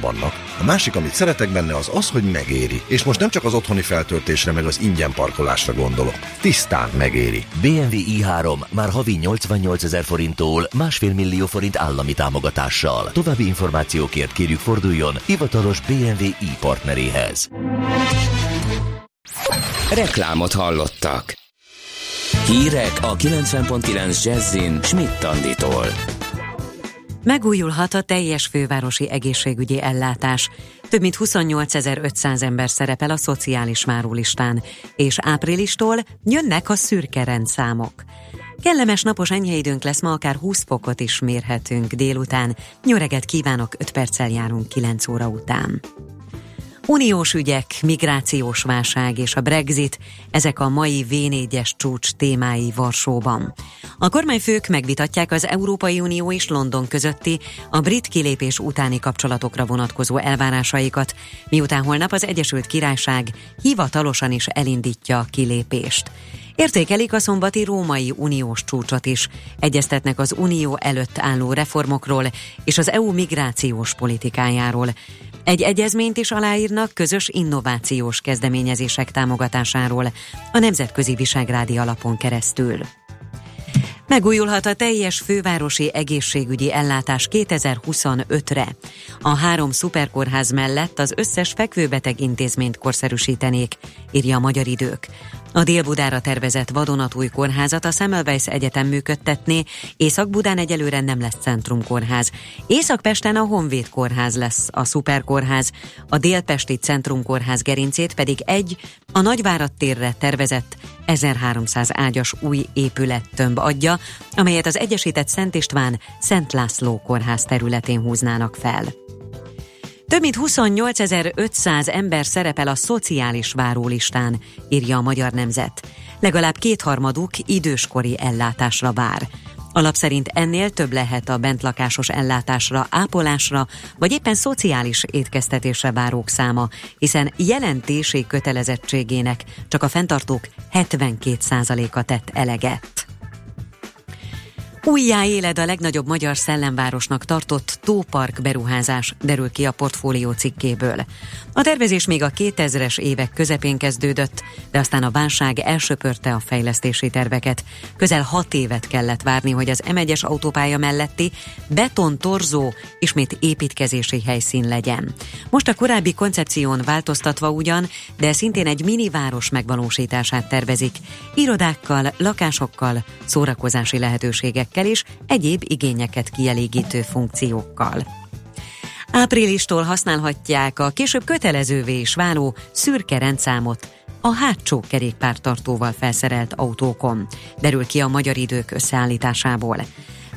vannak. A másik, amit szeretek benne, az az, hogy megéri. És most nem csak az otthoni feltöltésre, meg az ingyen parkolásra gondolok. Tisztán megéri. BMW i3 már havi 88 ezer forinttól másfél millió forint állami támogatással. További információkért kérjük forduljon hivatalos BMW i partneréhez. Reklámot hallottak. Hírek a 90.9 Jazzin Schmidt-Tanditól. Megújulhat a teljes fővárosi egészségügyi ellátás. Több mint 28.500 ember szerepel a szociális márólistán, és áprilistól jönnek a szürke rendszámok. Kellemes napos enyhe időnk lesz, ma akár 20 fokot is mérhetünk délután. Nyöreget kívánok, 5 perccel járunk 9 óra után. Uniós ügyek, migrációs válság és a Brexit, ezek a mai v csúcs témái Varsóban. A kormányfők megvitatják az Európai Unió és London közötti a brit kilépés utáni kapcsolatokra vonatkozó elvárásaikat, miután holnap az Egyesült Királyság hivatalosan is elindítja a kilépést. Értékelik a szombati római uniós csúcsot is. Egyeztetnek az unió előtt álló reformokról és az EU migrációs politikájáról. Egy egyezményt is aláírnak közös innovációs kezdeményezések támogatásáról a Nemzetközi Visegrádi Alapon keresztül. Megújulhat a teljes fővárosi egészségügyi ellátás 2025-re. A három szuperkórház mellett az összes fekvőbeteg intézményt korszerűsítenék, írja a Magyar Idők. A Dél-Budára tervezett vadonatúj kórházat a Semmelweis Egyetem működtetné, Észak-Budán egyelőre nem lesz centrumkórház. Észak-Pesten a Honvéd kórház lesz a szuperkórház, a Délpesti centrumkórház gerincét pedig egy, a Nagyvárad térre tervezett 1300 ágyas új épület tömb adja, amelyet az Egyesített Szent István Szent László kórház területén húznának fel. Több mint 28.500 ember szerepel a szociális várólistán, írja a Magyar Nemzet. Legalább kétharmaduk időskori ellátásra vár. Alap szerint ennél több lehet a bentlakásos ellátásra, ápolásra, vagy éppen szociális étkeztetésre várók száma, hiszen jelentési kötelezettségének csak a fenntartók 72%-a tett eleget. Újjá éled a legnagyobb magyar szellemvárosnak tartott tópark beruházás, derül ki a portfólió cikkéből. A tervezés még a 2000-es évek közepén kezdődött, de aztán a válság elsöpörte a fejlesztési terveket. Közel hat évet kellett várni, hogy az M1-es autópálya melletti betontorzó ismét építkezési helyszín legyen. Most a korábbi koncepción változtatva ugyan, de szintén egy mini város megvalósítását tervezik. Irodákkal, lakásokkal, szórakozási lehetőségekkel és egyéb igényeket kielégítő funkciókkal. Áprilistól használhatják a később kötelezővé is váló szürke rendszámot a hátsó kerékpártartóval felszerelt autókon, derül ki a magyar idők összeállításából.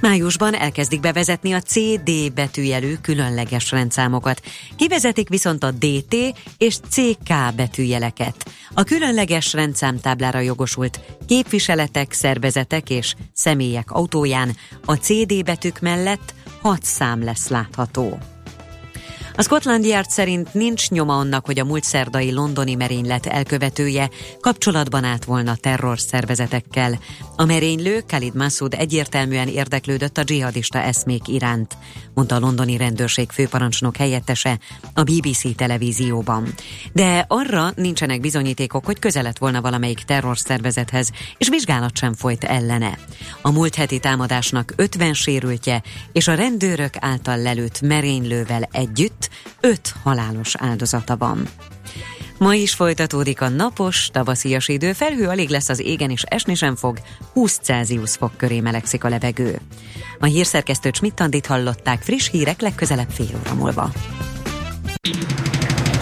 Májusban elkezdik bevezetni a CD betűjelű különleges rendszámokat. Kivezetik viszont a DT és CK betűjeleket. A különleges rendszámtáblára jogosult képviseletek, szervezetek és személyek autóján a CD betűk mellett hat szám lesz látható. A Scotland Yard szerint nincs nyoma annak, hogy a múlt szerdai londoni merénylet elkövetője kapcsolatban állt volna terror szervezetekkel. A merénylő Khalid Massoud egyértelműen érdeklődött a dzsihadista eszmék iránt, mondta a londoni rendőrség főparancsnok helyettese a BBC televízióban. De arra nincsenek bizonyítékok, hogy közelet volna valamelyik terrorszervezethez, és vizsgálat sem folyt ellene. A múlt heti támadásnak 50 sérültje, és a rendőrök által lelőtt merénylővel együtt öt halálos áldozata van. Ma is folytatódik a napos, tavaszias idő, felhő alig lesz az égen és esni sem fog, 20 Celsius fok köré melegszik a levegő. A hírszerkesztő Csmittandit hallották friss hírek legközelebb fél óra múlva.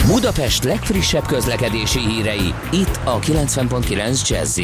Budapest legfrissebb közlekedési hírei, itt a 90.9 jazz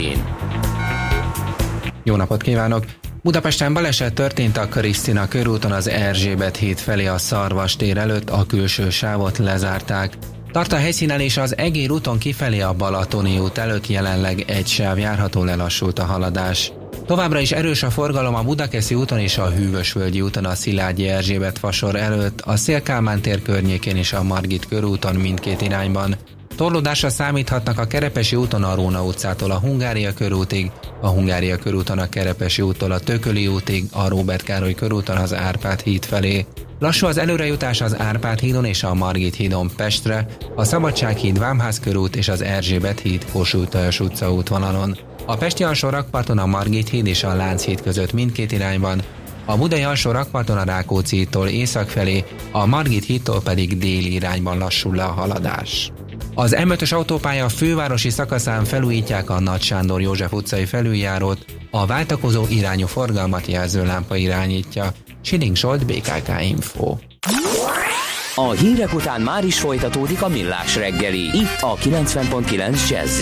Jó napot kívánok! Budapesten baleset történt a Krisztina körúton az Erzsébet híd felé a Szarvas tér előtt, a külső sávot lezárták. Tart a helyszínen és az Egér úton kifelé a Balatoni út előtt jelenleg egy sáv járható lelassult a haladás. Továbbra is erős a forgalom a Budakeszi úton és a Hűvösvölgyi úton a Szilágyi Erzsébet fasor előtt, a Szélkálmán tér környékén és a Margit körúton mindkét irányban. Torlódásra számíthatnak a Kerepesi úton a Róna utcától a Hungária körútig, a Hungária körúton a Kerepesi úttól a Tököli útig, a Róbert Károly körúton az Árpád híd felé. Lassú az előrejutás az Árpád hídon és a Margit hídon Pestre, a Szabadság híd Vámház körút és az Erzsébet híd Kossuth utca útvonalon. A Pesti alsó rakparton a Margit híd és a Lánchíd között mindkét irányban, a Budai alsó rakparton a Rákóczi-tól észak felé, a Margit hídtól pedig déli irányban lassul le a haladás. Az M5-ös autópálya fővárosi szakaszán felújítják a Nagy Sándor József utcai felüljárót, a váltakozó irányú forgalmat jelző lámpa irányítja. Siling Solt, BKK Info. A hírek után már is folytatódik a millás reggeli, itt a 90.9 jazz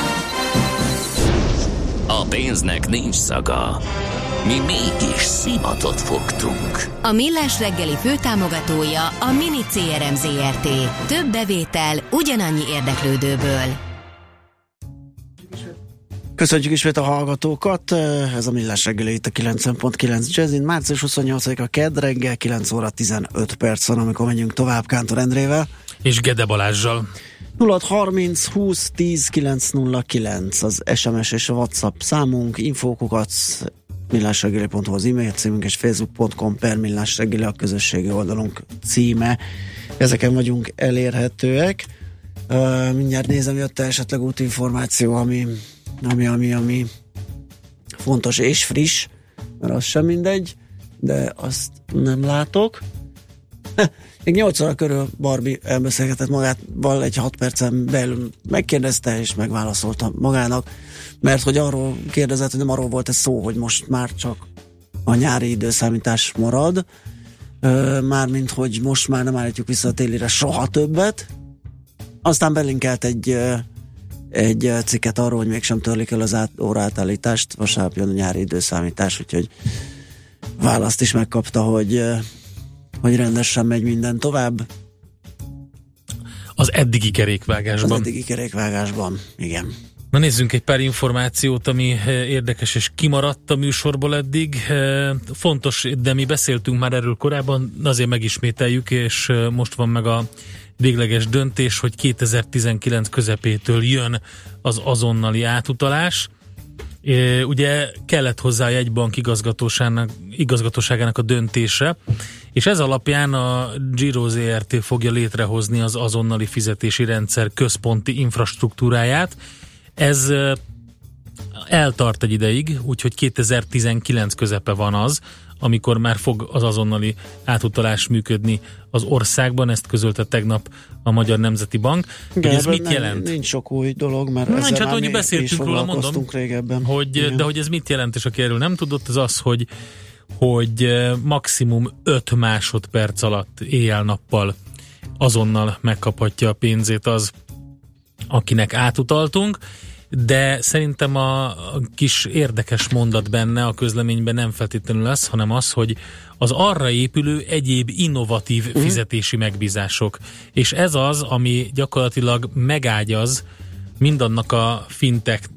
A pénznek nincs szaga. Mi mégis szimatot fogtunk. A Millás reggeli főtámogatója a Mini CRM Zrt. Több bevétel ugyanannyi érdeklődőből. Köszönjük ismét a hallgatókat, ez a Millás reggeli itt a 90.9 Jazzin. Március 28-a kedd reggel, 9 óra 15 perc van, amikor megyünk tovább Kántor Endrével. És Gede Balázsjal. 0630 20 10 909 az SMS és a WhatsApp számunk, infókukat millásregeli.hu az e-mail címünk és facebook.com per millásregeli a közösségi oldalunk címe. Ezeken vagyunk elérhetőek. Uh, mindjárt nézem, jött -e esetleg útinformáció, ami, ami, ami, ami fontos és friss, mert az sem mindegy, de azt nem látok. Még 8 óra körül Barbie elbeszélgetett magával egy 6 percen belül megkérdezte és megválaszolta magának, mert hogy arról kérdezett, hogy nem arról volt ez szó, hogy most már csak a nyári időszámítás marad, mármint, hogy most már nem állítjuk vissza a télire soha többet. Aztán belinkelt egy, egy cikket arról, hogy mégsem törlik el az át, óraátállítást, vasárnap jön a nyári időszámítás, úgyhogy választ is megkapta, hogy hogy rendesen megy minden tovább. Az eddigi kerékvágásban. Az eddigi kerékvágásban, igen. Na nézzünk egy pár információt, ami eh, érdekes és kimaradt a műsorból eddig. Eh, fontos, de mi beszéltünk már erről korábban, azért megismételjük, és eh, most van meg a végleges döntés, hogy 2019 közepétől jön az azonnali átutalás. Ugye kellett hozzá egy bank igazgatóságának, igazgatóságának a döntése, és ez alapján a Giro ZRT fogja létrehozni az azonnali fizetési rendszer központi infrastruktúráját. Ez eltart egy ideig, úgyhogy 2019 közepe van az, amikor már fog az azonnali átutalás működni az országban, ezt közölte tegnap a Magyar Nemzeti Bank. Igen, ez mit nem, jelent? Nincs sok új dolog, mert nincs, hát hogy beszéltünk róla, mondom, régebben. Hogy, de hogy ez mit jelent, és aki erről nem tudott, az az, hogy hogy maximum 5 másodperc alatt éjjel-nappal azonnal megkaphatja a pénzét az, akinek átutaltunk, de szerintem a kis érdekes mondat benne a közleményben nem feltétlenül lesz, hanem az, hogy az arra épülő egyéb innovatív uh-huh. fizetési megbízások. És ez az, ami gyakorlatilag megágyaz mindannak a fintek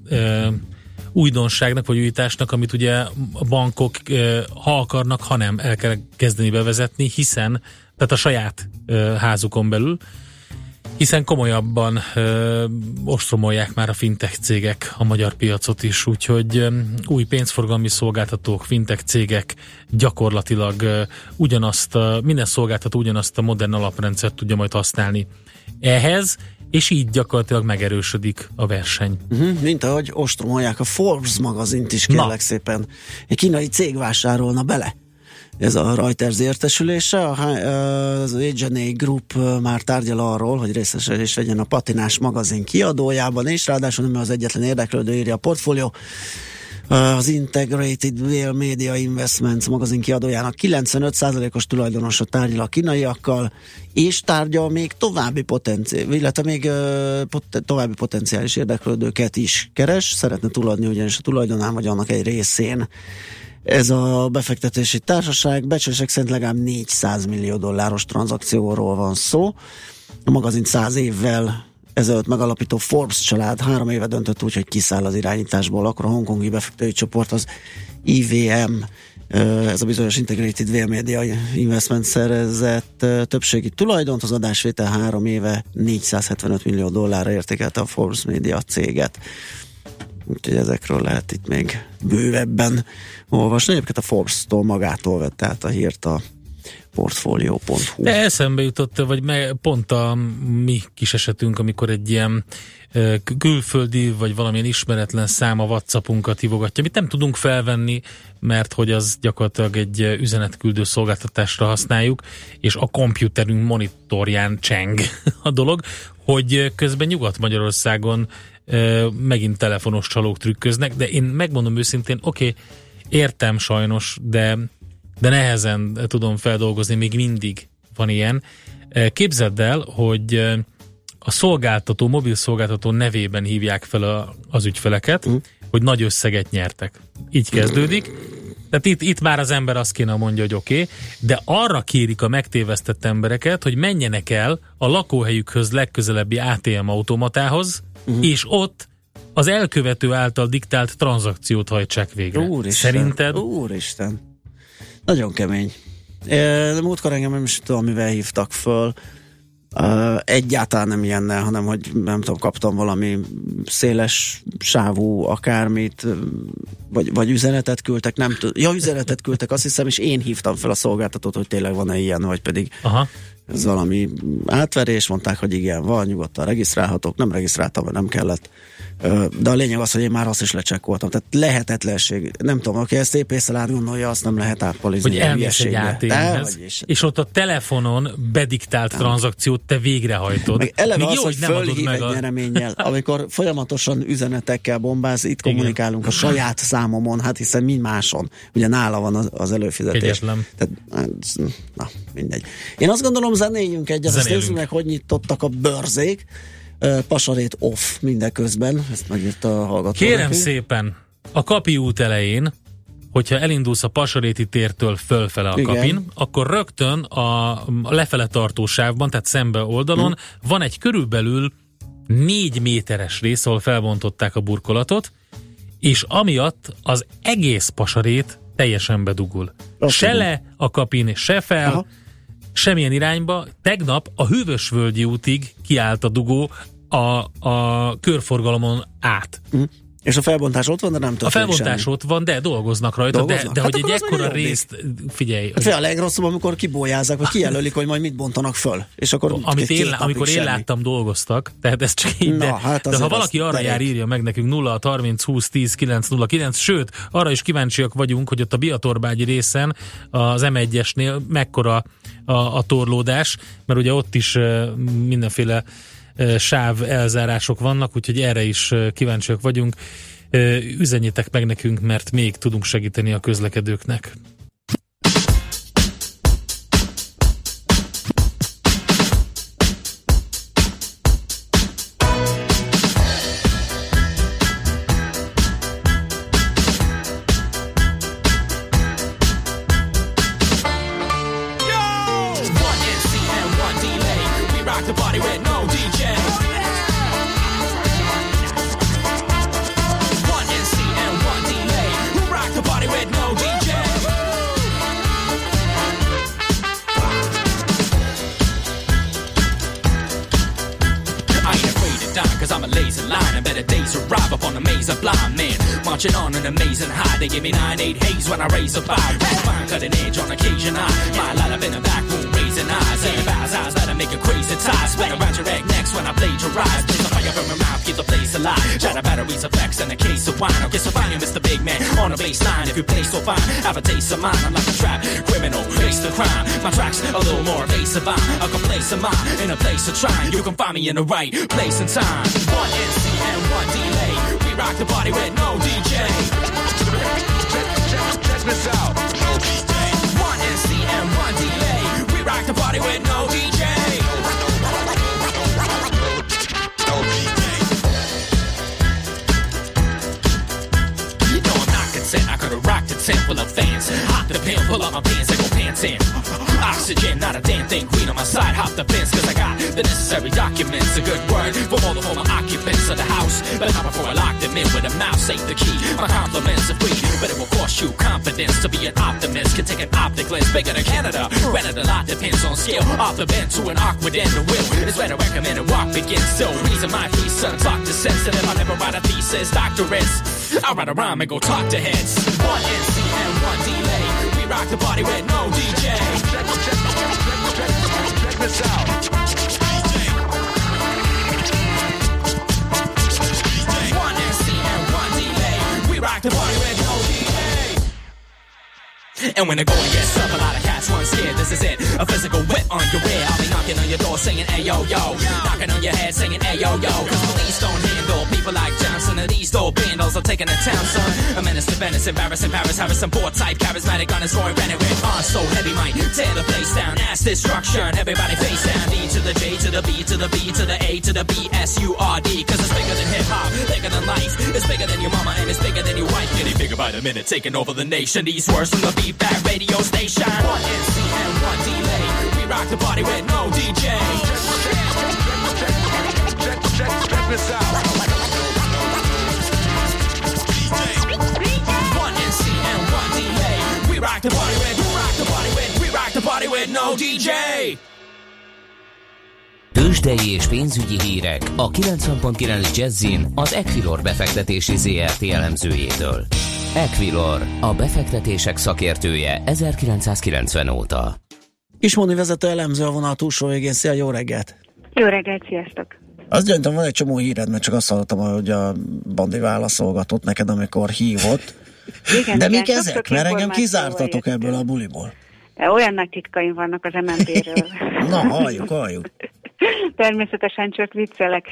újdonságnak vagy újításnak, amit ugye a bankok ha akarnak, ha nem el kell kezdeni bevezetni, hiszen, tehát a saját házukon belül, hiszen komolyabban ö, ostromolják már a fintech cégek a magyar piacot is, úgyhogy ö, új pénzforgalmi szolgáltatók, fintech cégek gyakorlatilag ö, ugyanazt, a, minden szolgáltató ugyanazt a modern alaprendszert tudja majd használni. Ehhez és így gyakorlatilag megerősödik a verseny. Uh-huh, mint ahogy ostromolják a Forbes magazint is, kérlek Na. szépen. Egy kínai cég vásárolna bele. Ez a Reuters értesülése. Az AGNA Group már tárgyal arról, hogy részesedés vegyen a patinás magazin kiadójában, és ráadásul nem az egyetlen érdeklődő írja a portfólió az Integrated Whale Media Investments magazin kiadójának 95%-os tulajdonosa tárgyal a kínaiakkal, és tárgyal még további potenciál, illetve még pot- további potenciális érdeklődőket is keres, szeretne tuladni ugyanis a tulajdonán vagy annak egy részén. Ez a befektetési társaság becslések szerint legalább 400 millió dolláros tranzakcióról van szó. A magazin 100 évvel ezelőtt megalapító Forbes család három éve döntött úgy, hogy kiszáll az irányításból, akkor a hongkongi befektetői csoport az IVM, ez a bizonyos Integrated Whale Media Investment szerezett többségi tulajdont, az adásvétel három éve 475 millió dollárra értékelte a Forbes Media céget. Úgyhogy ezekről lehet itt még bővebben olvasni. Egyébként a Forbes-tól magától vett át a hírt a portfolio.hu. De eszembe jutott, vagy pont a mi kis esetünk, amikor egy ilyen külföldi vagy valamilyen ismeretlen szám a Whatsappunkat hívogatja, amit nem tudunk felvenni, mert hogy az gyakorlatilag egy üzenetküldő szolgáltatásra használjuk, és a komputerünk monitorján cseng a dolog, hogy közben Nyugat-Magyarországon megint telefonos csalók trükköznek, de én megmondom őszintén, oké, okay, értem sajnos, de de nehezen tudom feldolgozni, még mindig van ilyen. Képzeld el, hogy a szolgáltató, mobil szolgáltató nevében hívják fel a, az ügyfeleket, uh. hogy nagy összeget nyertek. Így kezdődik. Tehát itt, itt már az ember azt kéne mondja, hogy oké, okay, de arra kérik a megtévesztett embereket, hogy menjenek el a lakóhelyükhöz legközelebbi ATM automatához, uh-huh. és ott az elkövető által diktált tranzakciót hajtsák végre. Úristen, Szerinted? Úristen. Nagyon kemény. De múltkor engem nem is tudom, mivel hívtak föl. Uh, egyáltalán nem ilyennel, hanem hogy nem tudom, kaptam valami széles sávú akármit, vagy, vagy üzenetet küldtek, nem tudom. Ja, üzenetet küldtek, azt hiszem, és én hívtam fel a szolgáltatót, hogy tényleg van-e ilyen, vagy pedig Aha. Ez valami átverés, mondták, hogy igen, van, nyugodtan regisztrálhatok, nem regisztráltam, mert nem kellett. De a lényeg az, hogy én már azt is lecsekkoltam. Tehát lehetetlenség. Nem tudom, aki ezt épp észre gondolja, azt nem lehet ápolizni. Hogy elmész egy ATM-hez, és ott a telefonon bediktált nem. tranzakciót te végrehajtod. Meg eleve Még az, jó, hogy, hogy fölhív egy a... nyereménnyel, amikor folyamatosan üzenetekkel bombáz, itt Igen. kommunikálunk a saját számomon, hát hiszen mi máson. Ugye nála van az, az előfizetés. Kegyetlen. Tehát, hát, na, mindegy. Én azt gondolom, zenéljünk egyet, azt nézzük meg, hogy nyitottak a bőrzék. Pasarét off mindeközben, ezt megírta a hallgató. Kérem nekünk. szépen, a Kapi út elején, hogyha elindulsz a Pasaréti tértől fölfele a Igen. kapin, akkor rögtön a lefele tartó sávban, tehát szembe oldalon hmm. van egy körülbelül négy méteres rész, ahol felbontották a burkolatot, és amiatt az egész pasarét teljesen bedugul. Okay. Se le a kapin, se fel, Aha. Semmilyen irányba. Tegnap a Hűvösvölgyi útig kiállt a dugó, a, a körforgalomon át. Mm. És a felbontás ott van, de nem történik A felbontás semmi. ott van, de dolgoznak rajta, dolgoznak? de, de hát hogy egy ekkora részt, figyelj. Hát a legrosszabb, amikor kibójázzák, vagy kijelölik, hogy majd mit bontanak föl. És akkor Amit én, amikor én láttam, dolgoztak, tehát ez csak így, de, Na, hát de ha valaki arra jár, írja meg nekünk 0 30 20 10 9 0 9, sőt, arra is kíváncsiak vagyunk, hogy ott a Biatorbágyi részen az M1-esnél mekkora a, a torlódás, mert ugye ott is mindenféle sáv elzárások vannak, úgyhogy erre is kíváncsiak vagyunk. Üzenjétek meg nekünk, mert még tudunk segíteni a közlekedőknek. A place of trying. You can find me in the right place and time. One NC and one delay. We rock the party with no DJ. Check this out. Oxygen, not a damn thing. Queen on my side, hop the fence, cause I got the necessary documents. A good word for all the former occupants of the house. But not before I lock them in with a mouse, save the key. My compliments are free, but it will cost you confidence to be an optimist. Can take an optic lens bigger than Canada. Rented a lot depends on scale. Off the bend to an awkward end, the will is where the recommended walk begins. So, reason my free son talk to sensitive. I never write a thesis, doctorates. I write a rhyme and go talk to heads. One NC and one delay. We rock the party with no DJ this out. And one delay. We rock the party with. And when the going gets up, a lot of cats run scared. This is it, a physical whip on your rear. I'll be knocking on your door saying, hey yo yo, knocking on your head saying, hey yo yo. Cause police don't handle people like Johnson and these dope bandals are taking the town, son. A menace to Venice, embarrassing Paris, Harrison, poor type, charismatic on his roaring rented with so heavy, might tear the place down. Ass destruction, everybody face down. D to the J to the B to the B to the A to the B S U R D. Cause it's bigger than hip hop, bigger than life. It's bigger than your mama and it's bigger than your wife. Getting bigger by the minute, taking over the nation. These words from the feedback radio station. One And one delay. We rock the party with no DJ. Check, check, check this out. rock the party with, we rock the party with, we rock the party with no DJ. Tőzsdei és pénzügyi hírek a 90.9 Jazzin az Equilor befektetési ZRT elemzőjétől. Equilor, a befektetések szakértője 1990 óta. Ismoni vezető elemző a vonal túlsó végén. Szia, jó reggelt! Jó reggelt, sziasztok! Azt gyanítom, van egy csomó híred, mert csak azt hallottam, hogy a Bandi válaszolgatott neked, amikor hívott. Igen, De igen, mik ezek? Mert engem kizártatok ebből a buliból. De olyan nagy titkaim vannak az MNB-ről. Na, halljuk, halljuk. Természetesen csak viccelek.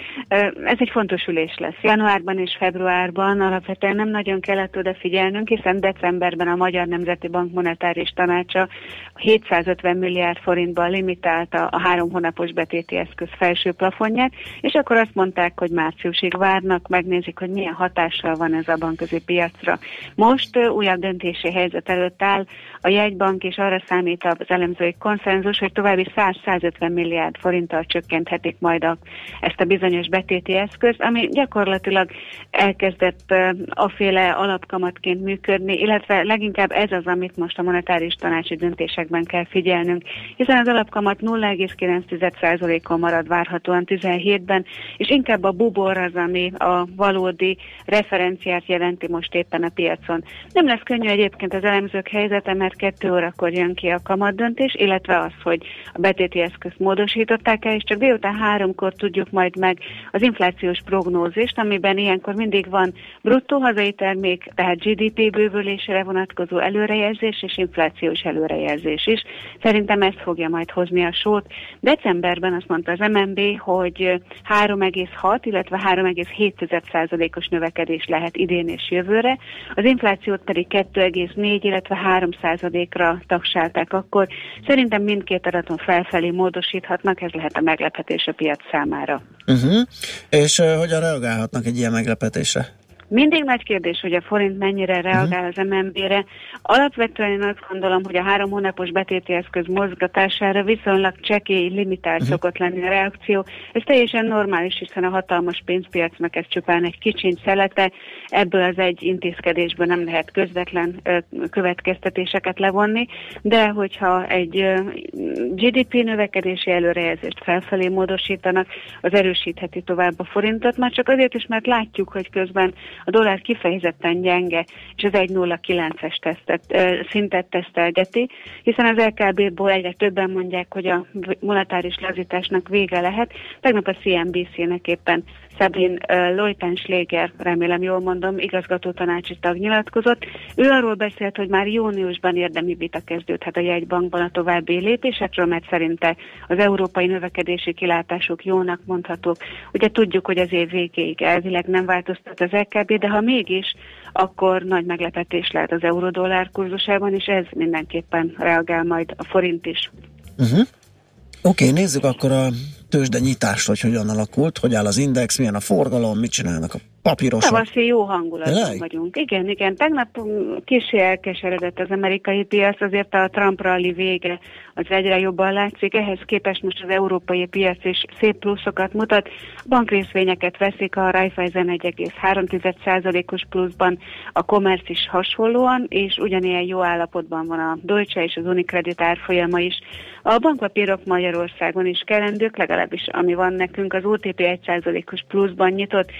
Ez egy fontos ülés lesz. Januárban és februárban alapvetően nem nagyon kellett odafigyelnünk, hiszen decemberben a Magyar Nemzeti Bank monetáris tanácsa 750 milliárd forintban limitálta a három hónapos betéti eszköz felső plafonját, és akkor azt mondták, hogy márciusig várnak, megnézik, hogy milyen hatással van ez a bankközi piacra. Most újabb döntési helyzet előtt áll a jegybank, és arra számít az elemzői konszenzus, hogy további 100-150 milliárd forinttal csökkenthetik majd a, ezt a bizonyos betéti eszközt, ami gyakorlatilag elkezdett ö, aféle alapkamatként működni, illetve leginkább ez az, amit most a monetáris tanácsi döntésekben kell figyelnünk, hiszen az alapkamat 0,9%-on marad várhatóan 17-ben, és inkább a bubor az, ami a valódi referenciát jelenti most éppen a piacon. Nem lesz könnyű egyébként az elemzők helyzete, mert kettő órakor jön ki a kamatdöntés, illetve az, hogy a betéti eszközt módosították el, és csak délután háromkor tudjuk majd meg az inflációs prognózist, amiben ilyenkor mindig van bruttó hazai termék, tehát GDP bővülésére vonatkozó előrejelzés és inflációs előrejelzés is. Szerintem ez fogja majd hozni a sót. Decemberben azt mondta az MNB, hogy 3,6, illetve 3,7%-os növekedés lehet idén és jövőre, az inflációt pedig 2,4, illetve 3%-ra tagsálták akkor. Szerintem mindkét adaton felfelé módosíthatnak, ez lehet a meglepetés a piac számára. Uh-huh. És uh, hogyan reagálhatnak egy ilyen meglepetésre? Mindig nagy kérdés, hogy a forint mennyire reagál az MNB-re. Alapvetően én azt gondolom, hogy a három hónapos betéti eszköz mozgatására viszonylag csekély, limitált uh-huh. szokott lenni a reakció. Ez teljesen normális, hiszen a hatalmas pénzpiacnak ez csupán egy kicsiny szelete. Ebből az egy intézkedésből nem lehet közvetlen ö, következtetéseket levonni, de hogyha egy ö, GDP növekedési előrejelzést felfelé módosítanak, az erősítheti tovább a forintot, már csak azért is, mert látjuk, hogy közben a dollár kifejezetten gyenge, és az 1,09-es tesztet, szintet tesztelgeti, hiszen az LKB-ból egyre többen mondják, hogy a monetáris lazításnak vége lehet. Tegnap a CNBC-nek éppen Szabin Leutenschläger, remélem jól mondom, igazgató tanácsi tag nyilatkozott. Ő arról beszélt, hogy már júniusban érdemi vita kezdődhet a jegybankban a további lépésekről, mert szerinte az európai növekedési kilátások jónak mondhatók. Ugye tudjuk, hogy az év végéig elvileg nem változtat az LKB, de ha mégis, akkor nagy meglepetés lehet az euró-dollár kurzusában, és ez mindenképpen reagál majd a forint is. Uh-huh. Oké, okay, nézzük akkor a tőzsde nyitást, hogy hogyan alakult, hogy áll az index, milyen a forgalom, mit csinálnak a papírosok. Tavaszi jó hangulatban Tényleg? vagyunk. Igen, igen. Tegnap kicsi elkeseredett az amerikai piac, azért a Trump rally vége az egyre jobban látszik. Ehhez képest most az európai piac is szép pluszokat mutat. Bankrészvényeket veszik a Raiffeisen 1,3%-os pluszban, a Commerce is hasonlóan, és ugyanilyen jó állapotban van a Deutsche és az Unicredit árfolyama is. A bankpapírok Magyarországon is kellendők, legalábbis ami van nekünk, az OTP 1%-os pluszban nyitott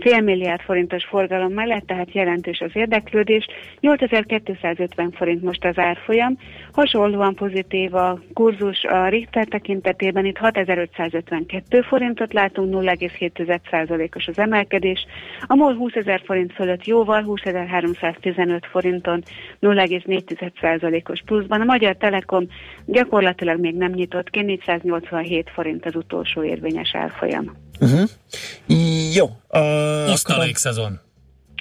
fél milliárd forintos forgalom mellett, tehát jelentős az érdeklődés. 8250 forint most az árfolyam. Hasonlóan pozitív a kurzus a Richter tekintetében, itt 6552 forintot látunk, 0,7%-os az emelkedés. A MOL 20 ezer forint fölött jóval, 20.315 forinton 0,4%-os pluszban. A Magyar Telekom gyakorlatilag még nem nyitott ki, 487 forint az utolsó érvényes árfolyam. Uh-huh. Jó. Uh, Osztalékszezon.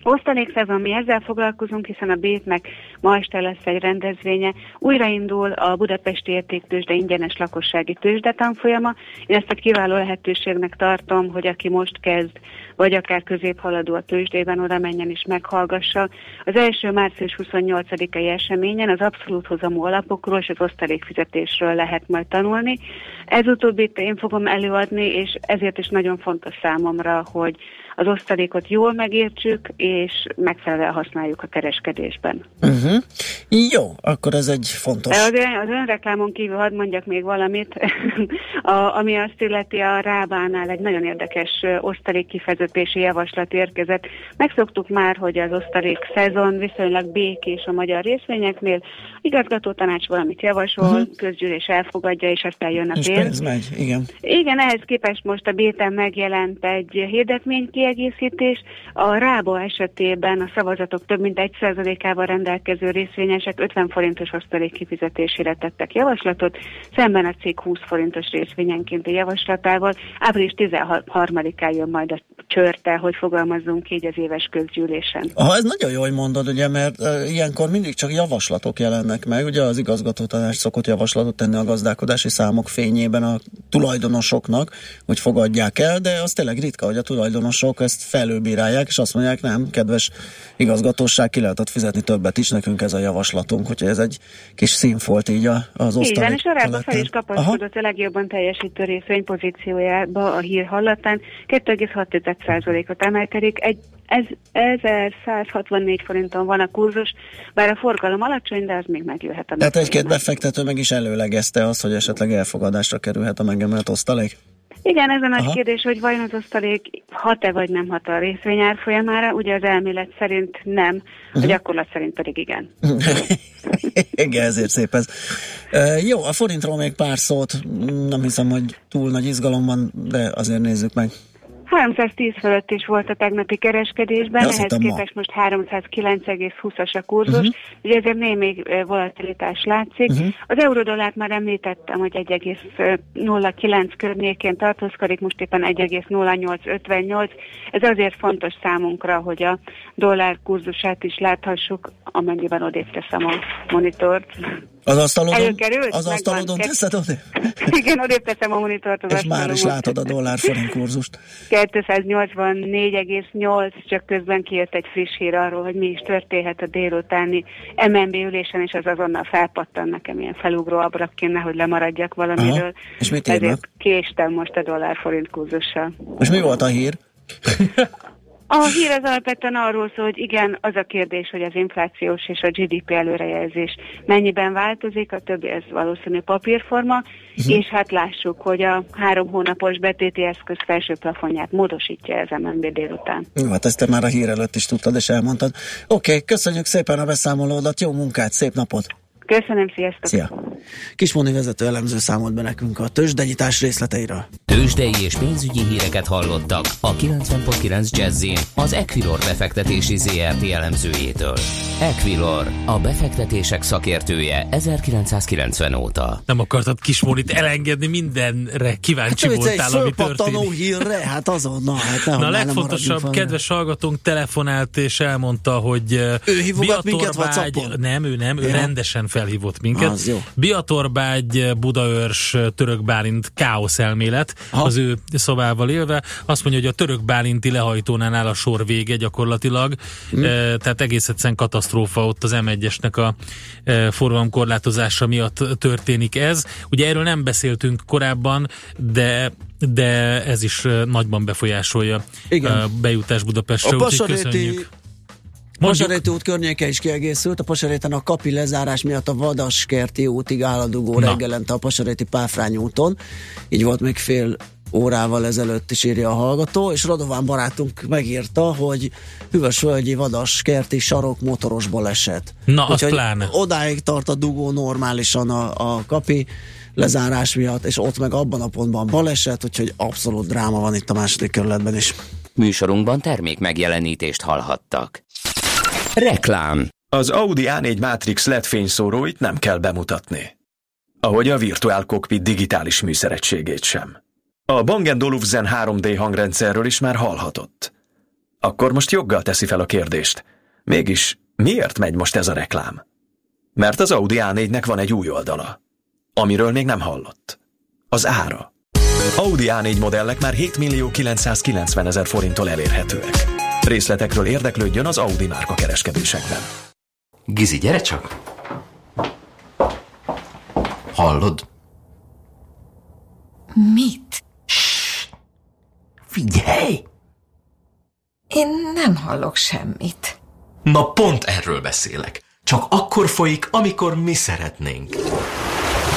Osztalékszezon, mi ezzel foglalkozunk, hiszen a Bétnek ma este lesz egy rendezvénye. Újraindul a Budapesti Értéktősde ingyenes lakossági tőzsde tanfolyama. Én ezt egy kiváló lehetőségnek tartom, hogy aki most kezd, vagy akár középhaladó a tőzsdében, oda menjen és meghallgassa. Az első március 28-ai eseményen az abszolút hozamú alapokról és az osztalékfizetésről lehet majd tanulni. Ez utóbbit én fogom előadni, és ezért is nagyon fontos számomra, hogy az osztalékot jól megértsük, és megfelelően használjuk a kereskedésben. Uh-huh. Jó, akkor ez egy fontos. Az, az önreklámon kívül hadd mondjak még valamit, a, ami azt illeti a Rábánál egy nagyon érdekes osztalék kifejezetési javaslat érkezett. Megszoktuk már, hogy az osztalék szezon viszonylag békés a magyar részvényeknél, igazgató tanács valamit javasol, uh-huh. közgyűlés elfogadja, és aztán jön a pénz. pénz megy, igen. Igen, ehhez képest most a béten megjelent egy hirdetmény kiegészítés. A Rába esetében a szavazatok több mint egy százalékával rendelkező részvényesek 50 forintos osztalék kifizetésére tettek javaslatot, szemben a cég 20 forintos részvényenkénti javaslatával. Április 13-án jön majd a csörte, hogy fogalmazzunk így az éves közgyűlésen. Ha ez nagyon jó, hogy mondod, ugye, mert uh, ilyenkor mindig csak javaslatok jelennek meg. Ugye az igazgató tanács szokott javaslatot tenni a gazdálkodási számok fényében a tulajdonosoknak, hogy fogadják el, de az tényleg ritka, hogy a tulajdonosok ezt felülbírálják, és azt mondják, nem, kedves igazgatóság, ki lehetett fizetni többet is, nekünk ez a javaslatunk, hogy ez egy kis színfolt így az osztalék. Igen, és a Rába fel is kapaszkodott a legjobban teljesítő részvény pozíciójába a hír hallatán 2,6%-ot emelkedik, egy ez 1164 forinton van a kurzus, bár a forgalom alacsony, de az még megjöhet. Tehát egy-két befektető meg is előlegezte azt, hogy esetleg elfogadásra kerülhet a megemelt osztalék? Igen, ez a nagy Aha. kérdés, hogy vajon az osztalék hat-e vagy nem hat a részvényár folyamára. Ugye az elmélet szerint nem, uh-huh. a mhm. gyakorlat szerint pedig igen. igen, ezért szép ez. Uh, jó, a forintról még pár szót, nem hiszem, hogy túl nagy izgalomban, de azért nézzük meg. 310 fölött is volt a tegnapi kereskedésben, ehhez képest most 309,20-as a kurzus, uh-huh. ugye ezért némi volatilitás látszik. Uh-huh. Az eurodollárt már említettem, hogy 1,09 környékén tartózkodik, most éppen 1,0858. Ez azért fontos számunkra, hogy a dollár kurzusát is láthassuk, amennyiben odébb teszem a monitort. Az asztalodon, Előkerült, az asztalodon teszed odébb? Igen, odébb teszem a monitort az És már is látod a dollár forint kurzust. 284,8, csak közben kijött egy friss hír arról, hogy mi is történhet a délutáni MNB ülésen, és az azonnal felpattan nekem ilyen felugró abrakként, nehogy lemaradjak valamiről. Aha. És mit Ezért késtem most a dollár forint kurzussal. És mi volt a hír? A hír az alapvetően arról szól, hogy igen, az a kérdés, hogy az inflációs és a GDP előrejelzés mennyiben változik, a többi ez valószínű papírforma, uh-huh. és hát lássuk, hogy a három hónapos betéti eszköz felső plafonját módosítja ez MNB délután. Jó, hát ezt te már a hír előtt is tudtad és elmondtad. Oké, okay, köszönjük szépen a beszámolódat, jó munkát, szép napot! Köszönöm, sziasztok! Szia! Kismoni vezető elemző számolt be nekünk a tőzsdenyítás részleteiről. Tőzsdei és pénzügyi híreket hallottak a 90.9 jazz az Equilor befektetési ZRT elemzőjétől. Equilor, a befektetések szakértője 1990 óta. Nem akartad Kismonit elengedni, mindenre kíváncsi hát, voltál, ami történik. hírre, hát azonnal. Hát nem, Na a legfontosabb, kedves hallgatónk telefonált és elmondta, hogy ő hívogat minket Nem, ő nem, ő rendesen felhívott minket. Az jó. Biatorbágy, Budaörs, Török Bálint káosz elmélet ha. az ő szobával élve. Azt mondja, hogy a Török Bálinti lehajtónál áll a sor vége gyakorlatilag. Hmm. E, tehát egész egyszerűen katasztrófa ott az M1-esnek a e, forgalomkorlátozása miatt történik ez. Ugye erről nem beszéltünk korábban, de de ez is nagyban befolyásolja Igen. a bejutás Budapestre. A köszönjük. Pasaréti út környéke is kiegészült, a Pasaréten a kapi lezárás miatt a Vadaskerti útig álladugó reggelente a Pasaréti Páfrány úton, így volt még fél órával ezelőtt is írja a hallgató, és Radován barátunk megírta, hogy hűvös völgyi vadas kerti sarok motoros baleset. Na, Úgyhogy az pláne. Odáig tart a dugó normálisan a, a kapi lezárás miatt, és ott meg abban a pontban baleset, úgyhogy abszolút dráma van itt a második kerületben is. Műsorunkban termék megjelenítést hallhattak. Reklám Az Audi A4 Matrix LED fényszóróit nem kell bemutatni. Ahogy a Virtual Cockpit digitális műszeregységét sem. A Bang Olufsen 3D hangrendszerről is már hallhatott. Akkor most joggal teszi fel a kérdést. Mégis miért megy most ez a reklám? Mert az Audi A4-nek van egy új oldala, amiről még nem hallott. Az ára. Audi A4 modellek már 7 millió 990 ezer forinttól elérhetőek. Részletekről érdeklődjön az Audi márka kereskedésekben. Gizi, gyere csak! Hallod? Mit? Shh. Figyelj! hallok semmit. Na pont erről beszélek. Csak akkor folyik, amikor mi szeretnénk.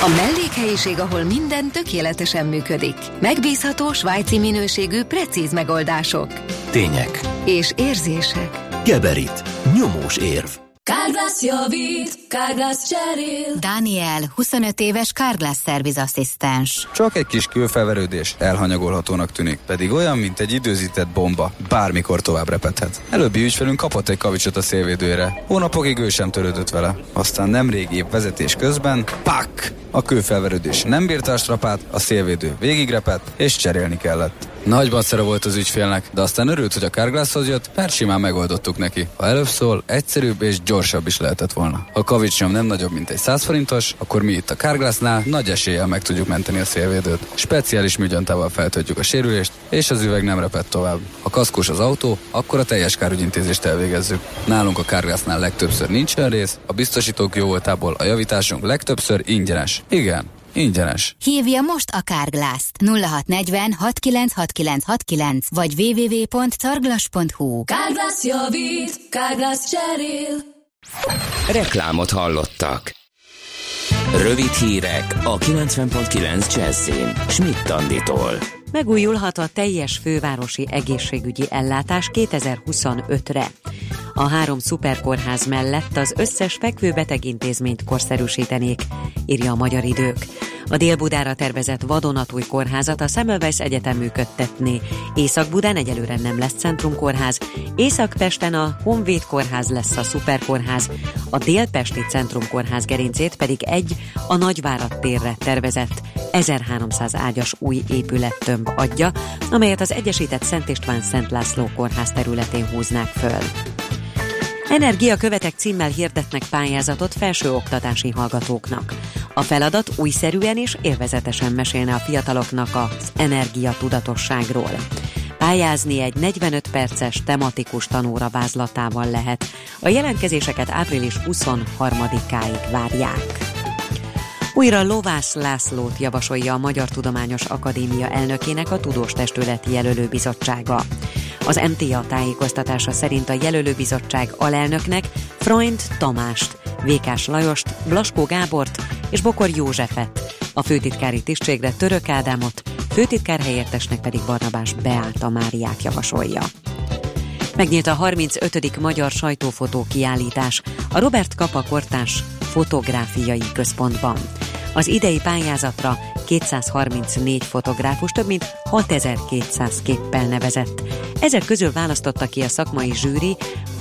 A mellékhelyiség, ahol minden tökéletesen működik. Megbízható, svájci minőségű, precíz megoldások. Tények. És érzések. Geberit. Nyomós érv. Kárglász javít, Kárglász cserél. Daniel, 25 éves Kárglász szervizasszisztens. Csak egy kis külfelverődés elhanyagolhatónak tűnik, pedig olyan, mint egy időzített bomba, bármikor tovább repedhet. Előbbi ügyfelünk kapott egy kavicsot a szélvédőre. Hónapokig ő sem törődött vele. Aztán nemrég épp vezetés közben, pak! A kőfelverődés nem bírta a strapát, a szélvédő végigrepett, és cserélni kellett. Nagy baszera volt az ügyfélnek, de aztán örült, hogy a Carglasshoz jött, mert simán megoldottuk neki. Ha előbb szól, egyszerűbb és gyorsabb is lehetett volna. Ha kavicsnyom nem nagyobb, mint egy 100 forintos, akkor mi itt a Carglassnál nagy eséllyel meg tudjuk menteni a szélvédőt. Speciális műgyantával feltöltjük a sérülést, és az üveg nem repett tovább. Ha kaszkos az autó, akkor a teljes kárügyintézést elvégezzük. Nálunk a Carglassnál legtöbbször nincsen rész, a biztosítók jó voltából a javításunk legtöbbször ingyenes. Igen, Ingyenes. Hívja most a Kárglászt 0640 696969 vagy www.carglass.hu Kárglász javít, Kárglász cserél. Reklámot hallottak. Rövid hírek a 90.9 Jazzin. Schmidt Anditól. Megújulhat a teljes fővárosi egészségügyi ellátás 2025-re. A három szuperkórház mellett az összes fekvőbetegintézményt korszerűsítenék, írja a Magyar Idők. A Dél-Budára tervezett vadonatúj kórházat a Semmelweis Egyetem működtetné. Észak-Budán egyelőre nem lesz centrumkórház, Észak-Pesten a Honvéd kórház lesz a szuperkórház, a Dél-Pesti centrumkórház gerincét pedig egy a Nagyvárad térre tervezett 1300 ágyas új épülettömb adja, amelyet az Egyesített Szent István Szent László kórház területén húznák föl. Energia követek címmel hirdetnek pályázatot felsőoktatási hallgatóknak. A feladat újszerűen és élvezetesen mesélne a fiataloknak az energia tudatosságról. Pályázni egy 45 perces tematikus tanóra vázlatával lehet. A jelentkezéseket április 23-áig várják. Újra Lovász Lászlót javasolja a Magyar Tudományos Akadémia elnökének a Tudós Testületi Jelölőbizottsága. Az MTA tájékoztatása szerint a jelölőbizottság alelnöknek Freund Tamást, Vékás Lajost, Blaskó Gábort és Bokor Józsefet, a főtitkári tisztségre Török Ádámot, főtitkár helyettesnek pedig Barnabás Beáta Máriát javasolja. Megnyílt a 35. Magyar Sajtófotó kiállítás a Robert Kapa Kortás Fotográfiai Központban. Az idei pályázatra 234 fotográfus több mint 6200 képpel nevezett. Ezek közül választotta ki a szakmai zsűri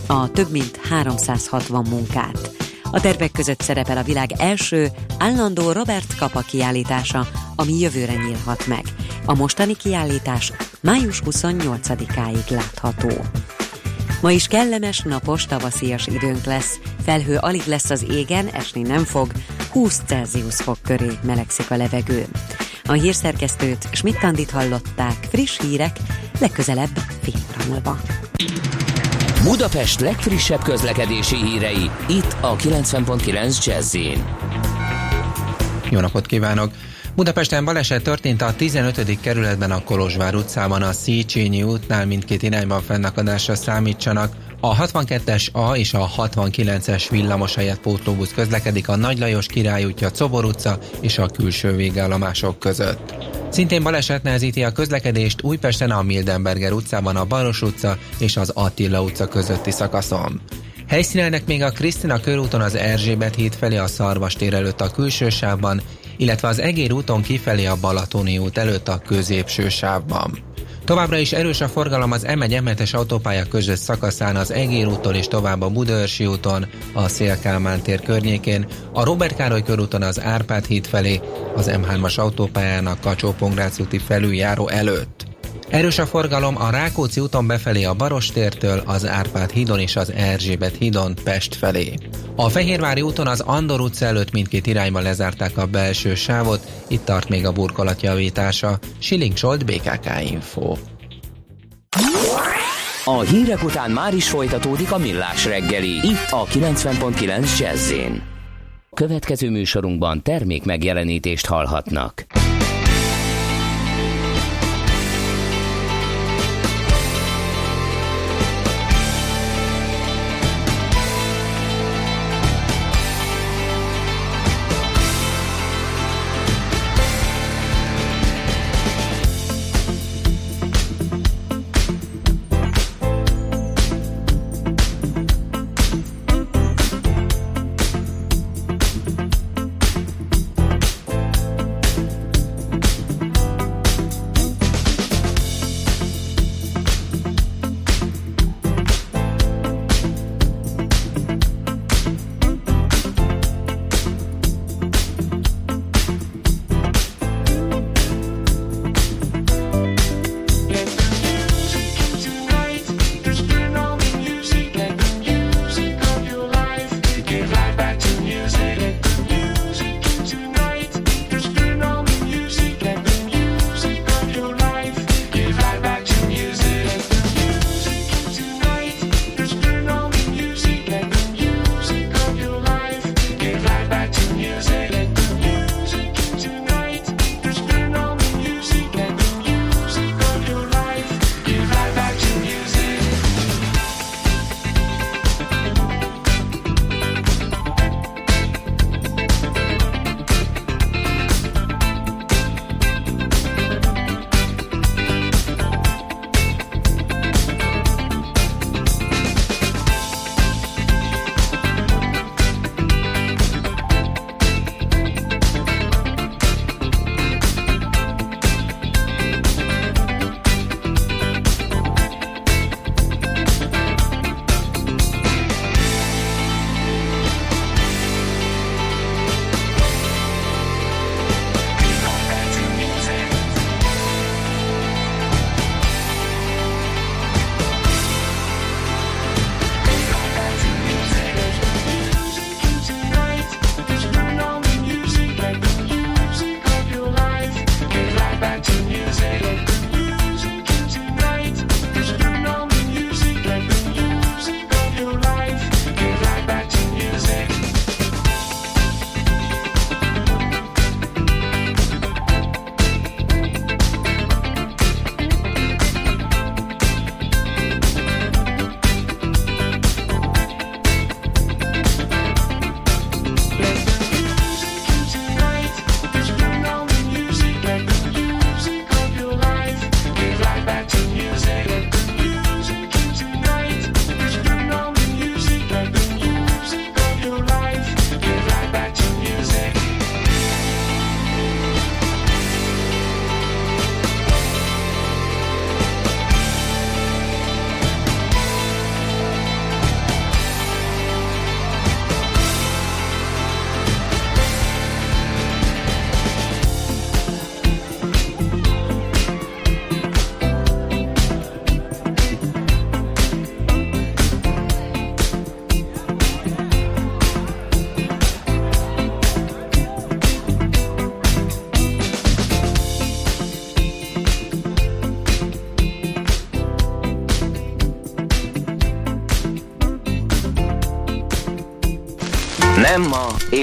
a több mint 360 munkát. A tervek között szerepel a világ első állandó Robert Kapa kiállítása, ami jövőre nyílhat meg. A mostani kiállítás május 28-áig látható. Ma is kellemes, napos, tavaszias időnk lesz. Felhő alig lesz az égen, esni nem fog, 20 Celsius fok köré melegszik a levegő. A hírszerkesztőt Schmidt-Tandit hallották, friss hírek, legközelebb fél óra múlva. Budapest legfrissebb közlekedési hírei, itt a 90.9 jazz Jó napot kívánok! Budapesten baleset történt a 15. kerületben a Kolozsvár utcában a Széchenyi útnál mindkét irányban fennakadásra számítsanak. A 62-es A és a 69-es villamos helyett pótlóbusz közlekedik a Nagy Lajos Király útja, Cobor utca és a külső végállomások között. Szintén baleset nehezíti a közlekedést Újpesten a Mildenberger utcában a Baros utca és az Attila utca közötti szakaszon. Helyszínelnek még a Krisztina körúton az Erzsébet híd felé a Szarvastér előtt a külső sávban, illetve az Egér úton kifelé a Balatoni út előtt a középső sávban. Továbbra is erős a forgalom az M1 m autópálya között szakaszán az Egér úton és tovább a Budaörsi úton, a Szélkálmán tér környékén, a Robert Károly körúton az Árpád híd felé, az M3-as autópályának kacsó úti felüljáró előtt. Erős a forgalom a Rákóczi úton befelé a Barostértől, az Árpád hídon és az Erzsébet hídon Pest felé. A Fehérvári úton az Andor utca előtt mindkét irányban lezárták a belső sávot, itt tart még a burkolat javítása. Siling Solt, BKK Info. A hírek után már is folytatódik a millás reggeli, itt a 90.9 jazz Következő műsorunkban termék megjelenítést hallhatnak.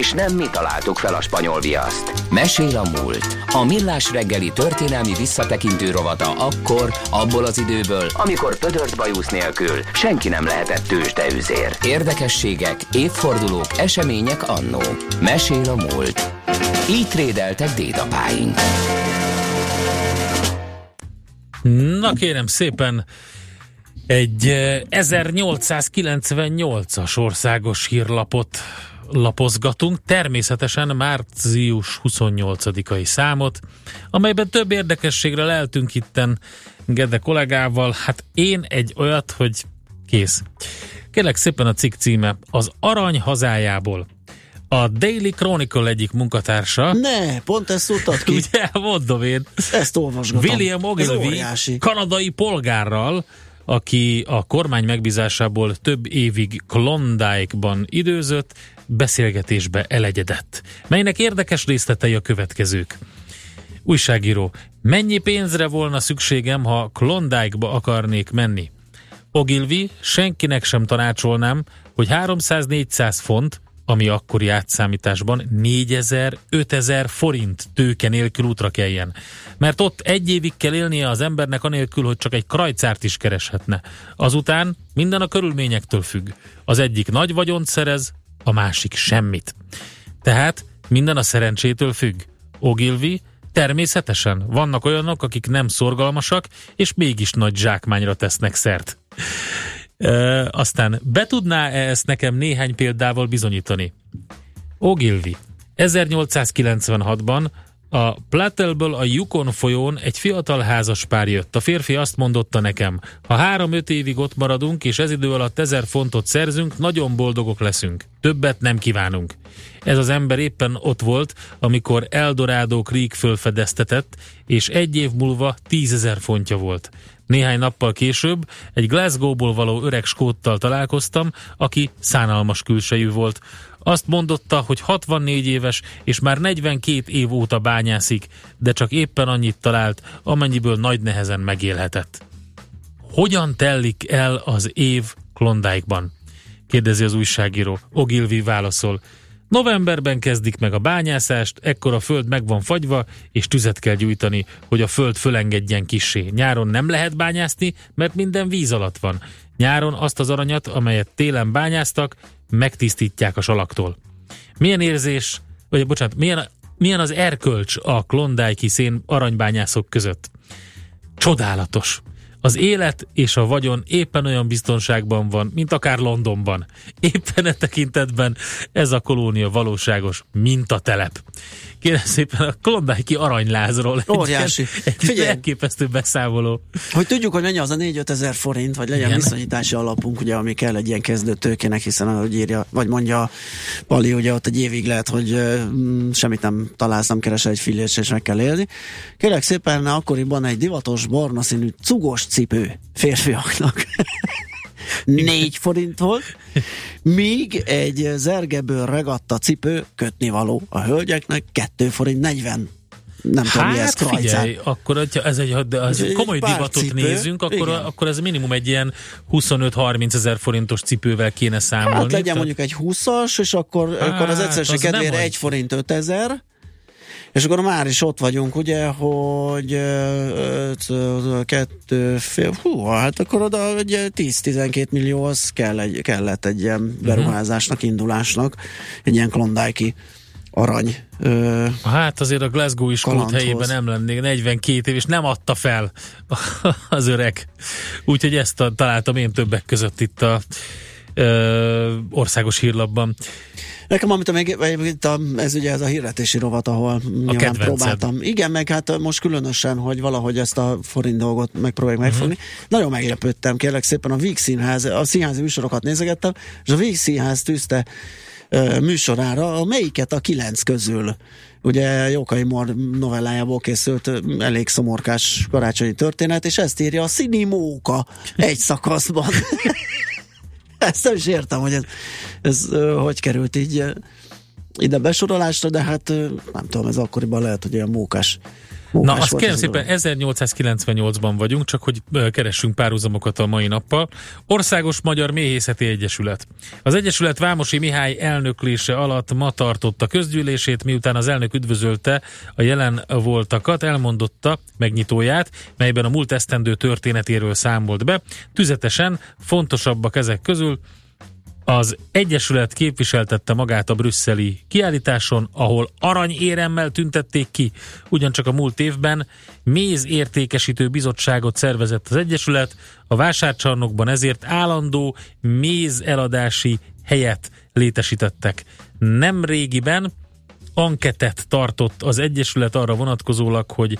És nem mi találtuk fel a spanyol viaszt. Mesél a múlt. A millás reggeli történelmi visszatekintő rovata akkor, abból az időből, amikor pödört bajusz nélkül senki nem lehetett tőzsdeüzér. Érdekességek, évfordulók, események annó. Mesél a múlt. Így trédeltek dédapáink. Na kérem szépen, egy 1898-as országos hírlapot lapozgatunk, természetesen március 28-ai számot, amelyben több érdekességre leltünk itten Gede kollégával. Hát én egy olyat, hogy kész. Kérlek szépen a cikk címe. Az arany hazájából. A Daily Chronicle egyik munkatársa. Ne, pont ezt tudtad ki. Ugye, mondom én. Ezt olvasgatom. William Ogilvy, kanadai polgárral, aki a kormány megbízásából több évig Klondike-ban időzött, beszélgetésbe elegyedett, melynek érdekes részletei a következők. Újságíró, mennyi pénzre volna szükségem, ha Klondike-ba akarnék menni? Ogilvy, senkinek sem tanácsolnám, hogy 300-400 font, ami akkori átszámításban 4000-5000 forint tőke nélkül útra keljen. Mert ott egy évig kell élnie az embernek anélkül, hogy csak egy krajcárt is kereshetne. Azután minden a körülményektől függ. Az egyik nagy vagyont szerez, a másik semmit. Tehát minden a szerencsétől függ. Ogilvy természetesen vannak olyanok, akik nem szorgalmasak, és mégis nagy zsákmányra tesznek szert. E, aztán be tudná-e ezt nekem néhány példával bizonyítani? Ogilvy 1896-ban a Plattelből a Yukon folyón egy fiatal házas pár jött. A férfi azt mondotta nekem, ha három-öt évig ott maradunk, és ez idő alatt ezer fontot szerzünk, nagyon boldogok leszünk. Többet nem kívánunk. Ez az ember éppen ott volt, amikor Eldorado Creek fölfedeztetett, és egy év múlva tízezer fontja volt. Néhány nappal később egy Glasgow-ból való öreg skóttal találkoztam, aki szánalmas külsejű volt. Azt mondotta, hogy 64 éves, és már 42 év óta bányászik, de csak éppen annyit talált, amennyiből nagy nehezen megélhetett. Hogyan tellik el az év Klondike-ban? kérdezi az újságíró. Ogilvy válaszol. Novemberben kezdik meg a bányászást, ekkor a föld meg van fagyva, és tüzet kell gyújtani, hogy a föld fölengedjen kissé. Nyáron nem lehet bányászni, mert minden víz alatt van. Nyáron azt az aranyat, amelyet télen bányáztak, megtisztítják a salaktól. Milyen érzés, vagy bocsánat, milyen, milyen az erkölcs a klondike szén aranybányászok között? Csodálatos. Az élet és a vagyon éppen olyan biztonságban van, mint akár Londonban. Éppen e tekintetben ez a kolónia valóságos mintatelep. Kérem szépen a Klondike aranylázról. Óriási. Egy, egy elképesztő beszámoló. Hogy tudjuk, hogy mennyi az a 4 ezer forint, vagy legyen Igen. viszonyítási alapunk, ugye, ami kell egy ilyen kezdő tőkének, hiszen ahogy írja, vagy mondja Pali, ugye ott egy évig lehet, hogy mm, semmit nem találsz, nem keresel egy fillért, és meg kell élni. Kérlek szépen, akkoriban egy divatos barna színű cugos cipő férfiaknak. 4 forint volt, míg egy zergeből regatta cipő kötni való a hölgyeknek 2 forint 40 nem hát, tudom, mi ez hát figyelj, akkor hogyha ez egy, de az egy komoly divatot cipő, nézünk, akkor, akkor ez minimum egy ilyen 25-30 ezer forintos cipővel kéne számolni. Hát legyen tehát... mondjuk egy 20-as, és akkor, hát, akkor az egyszerűség kedvére 1 forint 5 ezer, és akkor már is ott vagyunk, ugye, hogy kettő fél, hú, hát akkor oda egy 10-12 millió az kell egy, kellett egy ilyen mhm. beruházásnak, indulásnak, egy ilyen klondike arany. Ö, hát azért a Glasgow is helyében nem lennék 42 év, és nem adta fel az öreg. Úgyhogy ezt a, találtam én többek között itt a ö, országos hírlapban. Nekem, amit még, ez ugye ez a hirdetési rovat, ahol a próbáltam. Igen, meg hát most különösen, hogy valahogy ezt a forint dolgot megpróbáljuk uh-huh. megfogni. Nagyon meglepődtem, kérlek szépen, a Víg Színház, a színházi műsorokat nézegettem, és a Víg Színház tűzte műsorára, a melyiket a kilenc közül. Ugye Jókai Mor novellájából készült elég szomorkás karácsonyi történet, és ezt írja a Szini Móka egy szakaszban. Ezt nem is értem, hogy ez, ez hogy került így ide besorolásra, de hát nem tudom, ez akkoriban lehet, hogy olyan mókás Na, azt kérem szépen, 1898-ban vagyunk, csak hogy keressünk párhuzamokat a mai nappal. Országos Magyar Méhészeti Egyesület. Az Egyesület Vámosi Mihály elnöklése alatt ma tartotta közgyűlését, miután az elnök üdvözölte a jelen voltakat, elmondotta megnyitóját, melyben a múlt esztendő történetéről számolt be. Tüzetesen fontosabbak ezek közül az Egyesület képviseltette magát a brüsszeli kiállításon, ahol aranyéremmel tüntették ki. Ugyancsak a múlt évben méz értékesítő bizottságot szervezett az Egyesület, a vásárcsarnokban ezért állandó méz eladási helyet létesítettek. Nem régiben anketet tartott az Egyesület arra vonatkozólag, hogy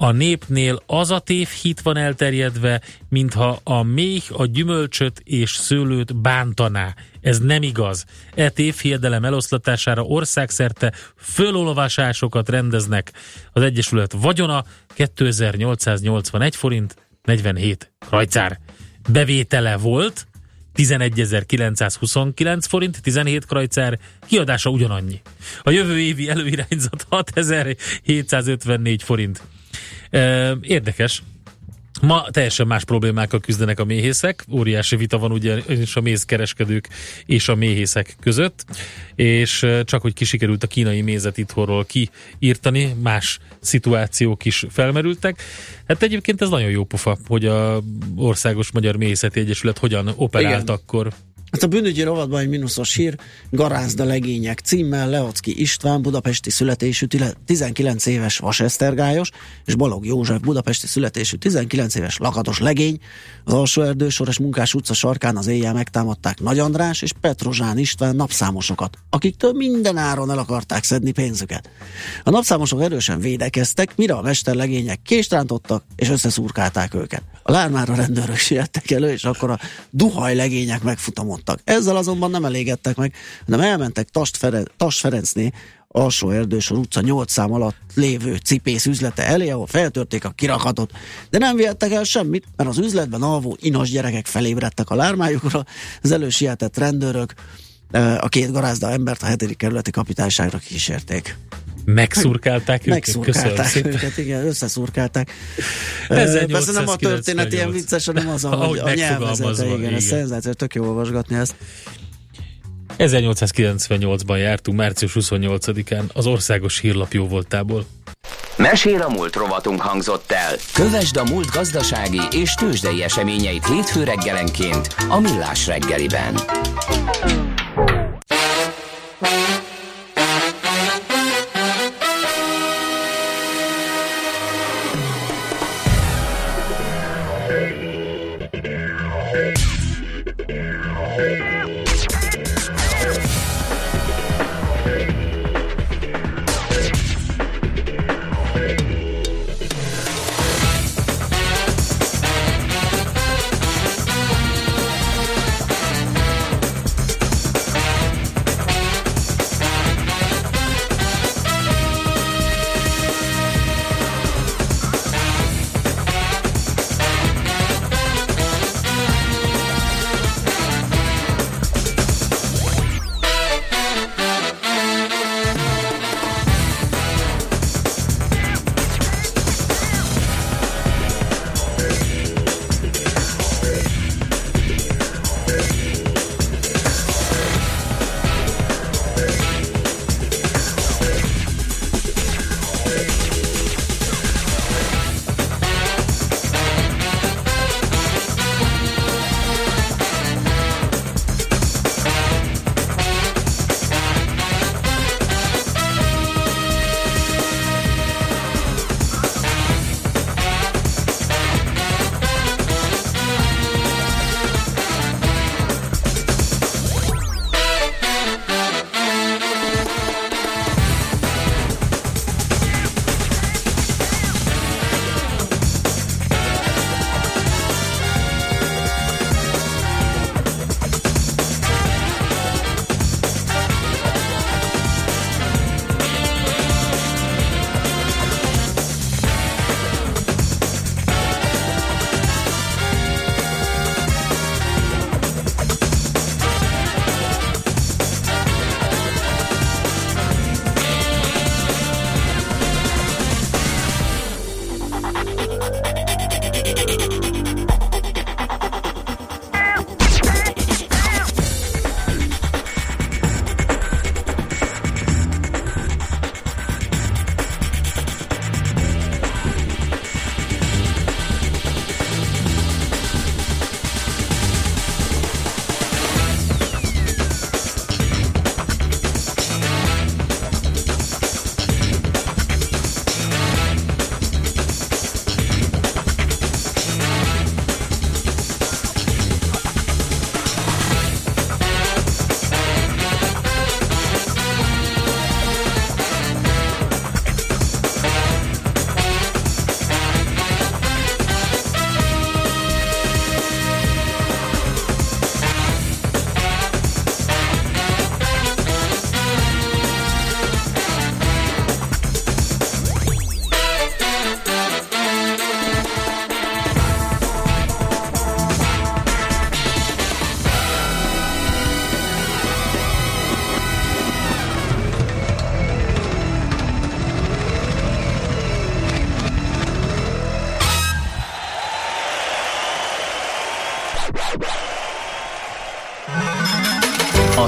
a népnél az a tévhit van elterjedve, mintha a méh a gyümölcsöt és szőlőt bántaná. Ez nem igaz. E tévhiedelem eloszlatására országszerte fölolvasásokat rendeznek. Az Egyesület vagyona 2881 forint 47 krajcár. Bevétele volt 11.929 forint, 17 krajcár, kiadása ugyanannyi. A jövő évi előirányzat 6754 forint. Érdekes. Ma teljesen más problémákkal küzdenek a méhészek, óriási vita van ugye és a mézkereskedők és a méhészek között, és csak hogy kisikerült a kínai mézet itthonról kiírtani, más szituációk is felmerültek. Hát egyébként ez nagyon jó pofa, hogy a Országos Magyar Méhészeti Egyesület hogyan operált Igen. akkor Hát a bűnügyi rovatban egy mínuszos hír, Garázda legények címmel Leocki István, budapesti születésű 19 éves vasesztergályos, és Balog József, budapesti születésű 19 éves lakatos legény. Az alsó erdősores munkás utca sarkán az éjjel megtámadták Nagy András és Petrozsán István napszámosokat, akiktől minden áron el akarták szedni pénzüket. A napszámosok erősen védekeztek, mire a mesterlegények kést rántottak és összeszurkálták őket. A lármára rendőrök siettek elő, és akkor a duhaj legények megfutamot támadtak. Ezzel azonban nem elégedtek meg, hanem elmentek Tast, Fere, Tast Ferencné, alsó erdősor utca 8 szám alatt lévő cipész üzlete elé, ahol feltörték a kirakatot. De nem vihettek el semmit, mert az üzletben alvó inos gyerekek felébredtek a lármájukra, az elősietett rendőrök a két garázda embert a hetedik kerületi kapitányságra kísérték. Megszurkálták őket? Megszurkálták őket, igen, összeszurkálták. Persze nem a történet ilyen vicces, hanem az, ahogy, a nyelvezete, igen, igen. ez szenzáció, tök jó olvasgatni ezt. 1898-ban jártunk, március 28-án az országos hírlap jó voltából. Mesél a múlt rovatunk hangzott el. Kövesd a múlt gazdasági és tőzsdei eseményeit hétfő reggelenként a Millás reggeliben.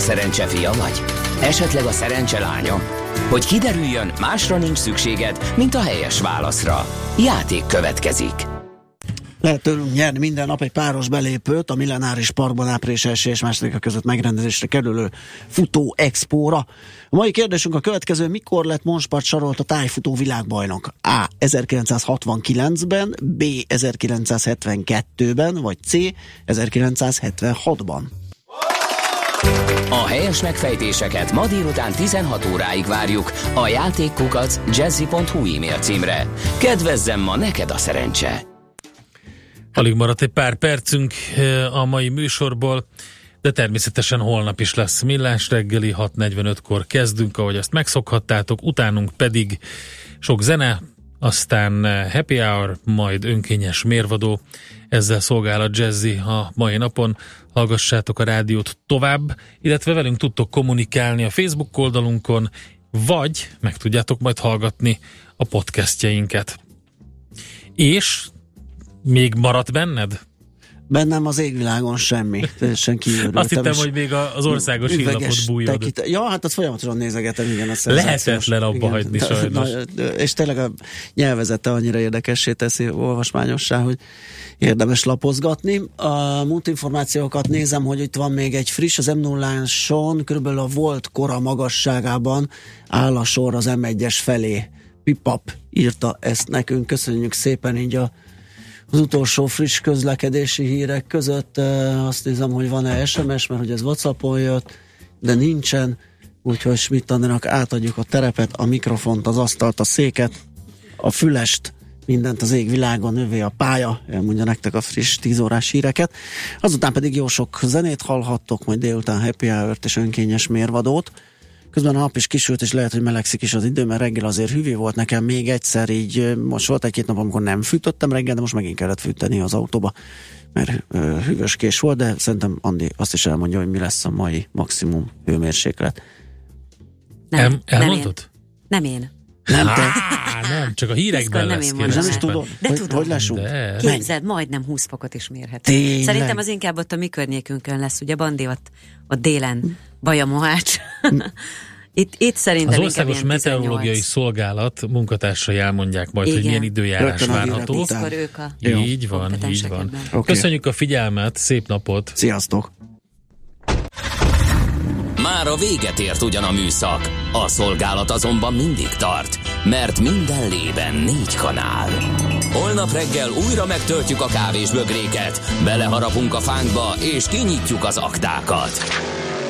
Szerencse fia vagy? Esetleg a szerencse lánya? Hogy kiderüljön, másra nincs szükséged, mint a helyes válaszra. Játék következik. Lehet tőlünk nyerni minden nap egy páros belépőt a Millenáris Parkban április 1 és 2 között megrendezésre kerülő futó expóra. A mai kérdésünk a következő, mikor lett Monspart sarolt a tájfutó világbajnok? A. 1969-ben, B. 1972-ben, vagy C. 1976-ban. A helyes megfejtéseket ma délután 16 óráig várjuk a játékkukac jazzy.hu e-mail címre. Kedvezzem ma neked a szerencse! Alig maradt egy pár percünk eh, a mai műsorból, de természetesen holnap is lesz millás reggeli, 6.45-kor kezdünk, ahogy azt megszokhattátok, utánunk pedig sok zene, aztán eh, happy hour, majd önkényes mérvadó, ezzel szolgál a Jazzy a mai napon. Hallgassátok a rádiót tovább, illetve velünk tudtok kommunikálni a Facebook oldalunkon, vagy meg tudjátok majd hallgatni a podcastjeinket. És még maradt benned? Bennem az égvilágon semmi, teljesen kiürültem. Azt hittem, hogy még az országos hírlapot bújod. Tekint... Ja, hát azt folyamatosan nézegetem, igen. A Lehetetlen abba igen, hagyni sajnos. Na, és tényleg a nyelvezete annyira érdekessé teszi olvasmányossá, hogy érdemes lapozgatni. A múlt információkat nézem, hogy itt van még egy friss, az m 0 son körülbelül a volt kora magasságában áll a sor az M1-es felé. Pipap írta ezt nekünk, köszönjük szépen így a az utolsó friss közlekedési hírek között azt nézem, hogy van-e SMS, mert hogy ez Whatsappon jött, de nincsen, úgyhogy Schmidt átadjuk a terepet, a mikrofont, az asztalt, a széket, a fülest, mindent az égvilágon, növé a pálya, elmondja nektek a friss 10 órás híreket. Azután pedig jó sok zenét hallhattok, majd délután happy hour és önkényes mérvadót. Közben a nap is kisült, és lehet, hogy melegszik is az idő, mert reggel azért hűvő volt nekem még egyszer, így most volt egy-két nap, amikor nem fűtöttem reggel, de most megint kellett fűteni az autóba, mert hűvös kés volt, de szerintem Andi azt is elmondja, hogy mi lesz a mai maximum hőmérséklet. Nem, El, elmondod? Nem én. Nem én. Nem te? Nem, csak a hírekben nem lesz. én Nem is tudom, De hogy, tudom. hogy lesünk. De. Képzeld, majdnem 20 fokot is mérhet. Tényleg? Szerintem az inkább ott a mi környékünkön lesz, ugye Bandi ott, ott délen, Baja Mohács. Itt, itt szerintem Az Országos Meteorológiai 18. Szolgálat munkatársai elmondják majd, hogy Igen. milyen időjárás Rögtön várható. ők a Így van, így van. ebben. Oké. Köszönjük a figyelmet, szép napot! Sziasztok! Már a véget ért ugyan a műszak, a szolgálat azonban mindig tart, mert minden lében négy kanál. Holnap reggel újra megtöltjük a kávés bögréket, beleharapunk a fánkba és kinyitjuk az aktákat.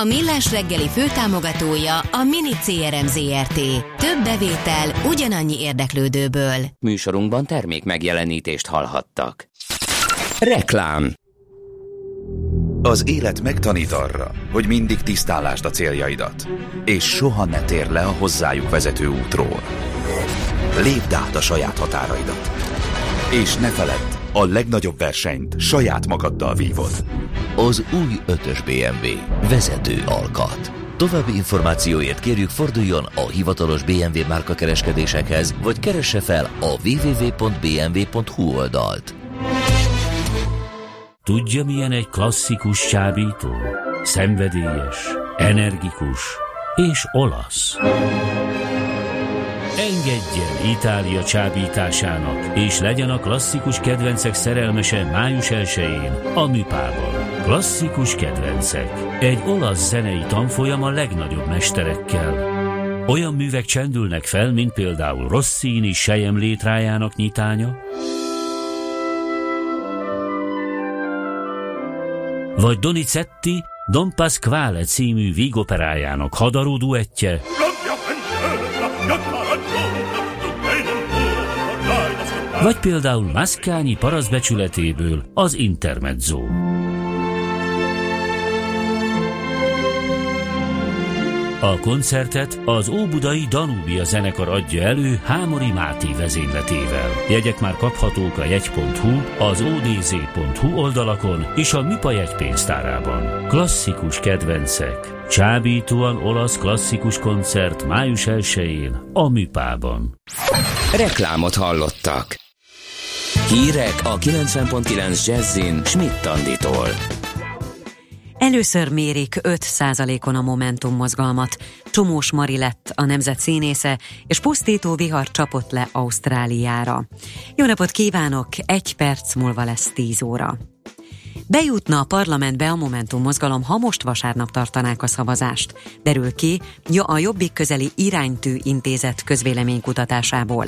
A Millás reggeli főtámogatója a Mini CRM Zrt. Több bevétel ugyanannyi érdeklődőből. Műsorunkban termék megjelenítést hallhattak. Reklám Az élet megtanít arra, hogy mindig tisztálásd a céljaidat, és soha ne tér le a hozzájuk vezető útról. Lépd át a saját határaidat. És ne feledd, a legnagyobb versenyt saját magaddal vívod. Az új 5-ös BMW. Vezető alkat. További információért kérjük forduljon a hivatalos BMW márka kereskedésekhez, vagy keresse fel a www.bmw.hu oldalt. Tudja, milyen egy klasszikus csábító? Szenvedélyes, energikus és olasz. Engedjen Itália csábításának, és legyen a klasszikus kedvencek szerelmese május 1-én a Műpában. Klasszikus kedvencek. Egy olasz zenei tanfolyam a legnagyobb mesterekkel. Olyan művek csendülnek fel, mint például Rossini Sejem létrájának nyitánya, vagy Donizetti Don Pasquale című vígoperájának hadaró duettje, vagy például Maszkányi paraszbecsületéből az Intermezzo. A koncertet az Óbudai Danúbia zenekar adja elő Hámori Máté vezényletével. Jegyek már kaphatók a jegy.hu, az odz.hu oldalakon és a Mipa jegypénztárában. Klasszikus kedvencek. Csábítóan olasz klasszikus koncert május 1-én a Műpában. Reklámot hallottak. Hírek a 90.9 Jazzin Schmidt Anditól. Először mérik 5%-on a Momentum mozgalmat. Csomós Mari lett a nemzet színésze, és pusztító vihar csapott le Ausztráliára. Jó napot kívánok! Egy perc múlva lesz 10 óra. Bejutna a parlamentbe a Momentum mozgalom, ha most vasárnap tartanák a szavazást. Derül ki a Jobbik közeli iránytű intézet közvéleménykutatásából.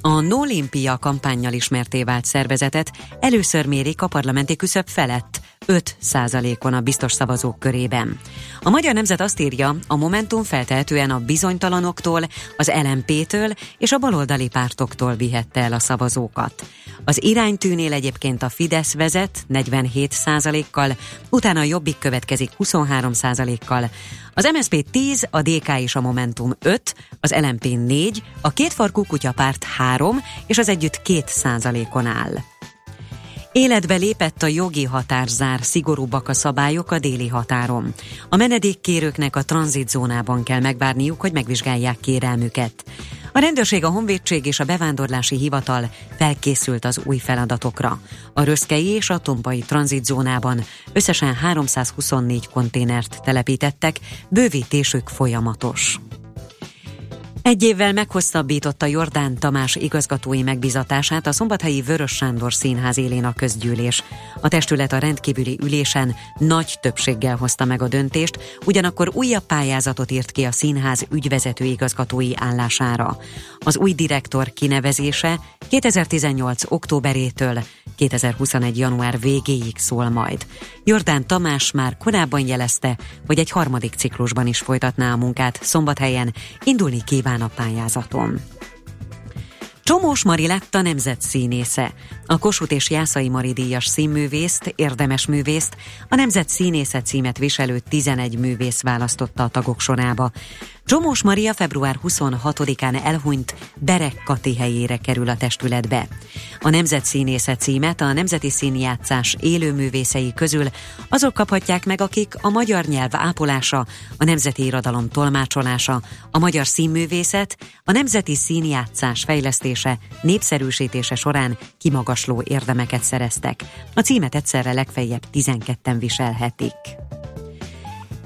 A Nolimpia kampányjal ismerté vált szervezetet először mérik a parlamenti küszöb felett, 5% on a biztos szavazók körében. A Magyar Nemzet azt írja, a Momentum feltehetően a bizonytalanoktól, az LMP-től és a baloldali pártoktól vihette el a szavazókat. Az iránytűnél egyébként a Fidesz vezet 47 kal utána a Jobbik következik 23% kal az MSZP 10, a DK és a Momentum 5, az LMP 4, a kétfarkú kutyapárt 3 és az együtt 2 on áll. Életbe lépett a jogi határzár, szigorúbbak a szabályok a déli határon. A menedékkérőknek a tranzitzónában kell megvárniuk, hogy megvizsgálják kérelmüket. A rendőrség, a honvédség és a bevándorlási hivatal felkészült az új feladatokra. A röszkei és a tompai tranzitzónában összesen 324 konténert telepítettek, bővítésük folyamatos. Egy évvel meghosszabbította Jordán Tamás igazgatói megbizatását a Szombathelyi Vörös Sándor Színház élén a közgyűlés. A testület a rendkívüli ülésen nagy többséggel hozta meg a döntést, ugyanakkor újabb pályázatot írt ki a színház ügyvezető igazgatói állására. Az új direktor kinevezése 2018. októberétől 2021. január végéig szól majd. Jordán Tamás már korábban jelezte, hogy egy harmadik ciklusban is folytatná a munkát szombathelyen, indulni kíván a pályázaton. Csomós Mari lett a nemzet színésze. A Kossuth és Jászai Mari díjas színművészt, érdemes művészt, a nemzet színésze címet viselő 11 művész választotta a tagok sorába. Csomós Maria február 26-án elhunyt Berek Kati helyére kerül a testületbe. A Nemzet Színésze címet a Nemzeti Színjátszás élőművészei közül azok kaphatják meg, akik a magyar nyelv ápolása, a nemzeti irodalom tolmácsolása, a magyar színművészet, a nemzeti színjátszás fejlesztése, népszerűsítése során kimagasló érdemeket szereztek. A címet egyszerre legfeljebb 12-en viselhetik.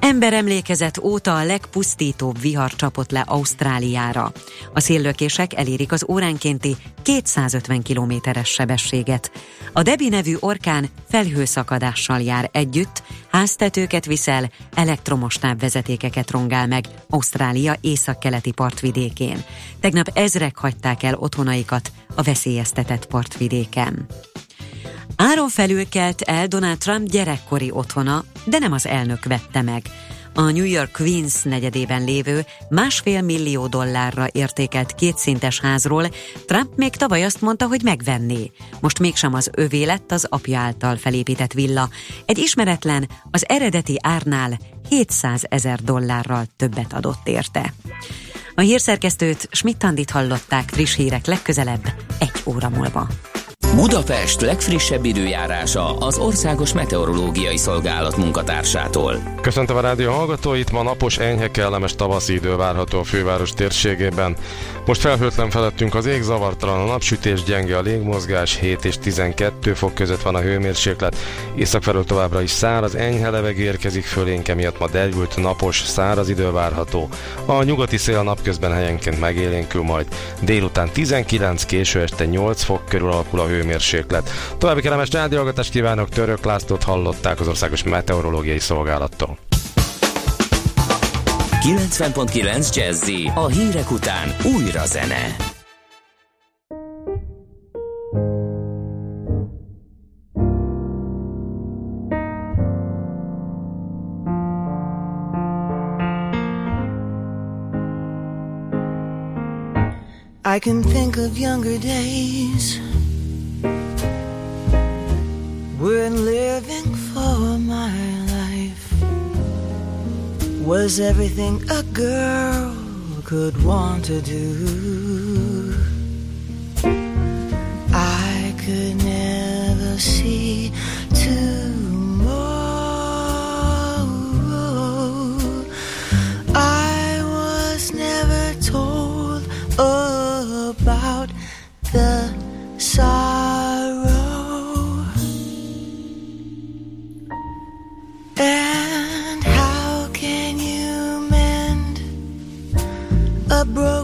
Emberemlékezet óta a legpusztítóbb vihar csapott le Ausztráliára. A széllökések elérik az óránkénti 250 kilométeres sebességet. A Debi nevű orkán felhőszakadással jár együtt, háztetőket viszel, elektromos távvezetékeket rongál meg Ausztrália északkeleti partvidékén. Tegnap ezrek hagyták el otthonaikat a veszélyeztetett partvidéken. Áron felül kelt el Donald Trump gyerekkori otthona, de nem az elnök vette meg. A New York Queens negyedében lévő másfél millió dollárra értékelt kétszintes házról Trump még tavaly azt mondta, hogy megvenné. Most mégsem az övé lett az apja által felépített villa. Egy ismeretlen az eredeti árnál 700 ezer dollárral többet adott érte. A hírszerkesztőt Schmidt-Tandit hallották friss hírek legközelebb egy óra múlva. Budapest legfrissebb időjárása az Országos Meteorológiai Szolgálat munkatársától. Köszöntöm a rádió hallgatóit, ma napos, enyhe, kellemes tavaszi idő várható a főváros térségében. Most felhőtlen felettünk az ég, zavartalan a napsütés, gyenge a légmozgás, 7 és 12 fok között van a hőmérséklet. Észak felől továbbra is száraz, enyhe levegő érkezik fölénk, emiatt ma derült napos, száraz idő várható. A nyugati szél napközben helyenként megélénkül majd. Délután 19, késő este 8 fok körül alakul a hőmérséklet. További kellemes rádióhallgatást kívánok, Török Lászlót hallották az Országos Meteorológiai Szolgálattól. 90.9 Jazzy a hírek után újra zene. I can think of younger days when living for my was everything a girl could want to do. I could never see tomorrow. I was never told about the broke.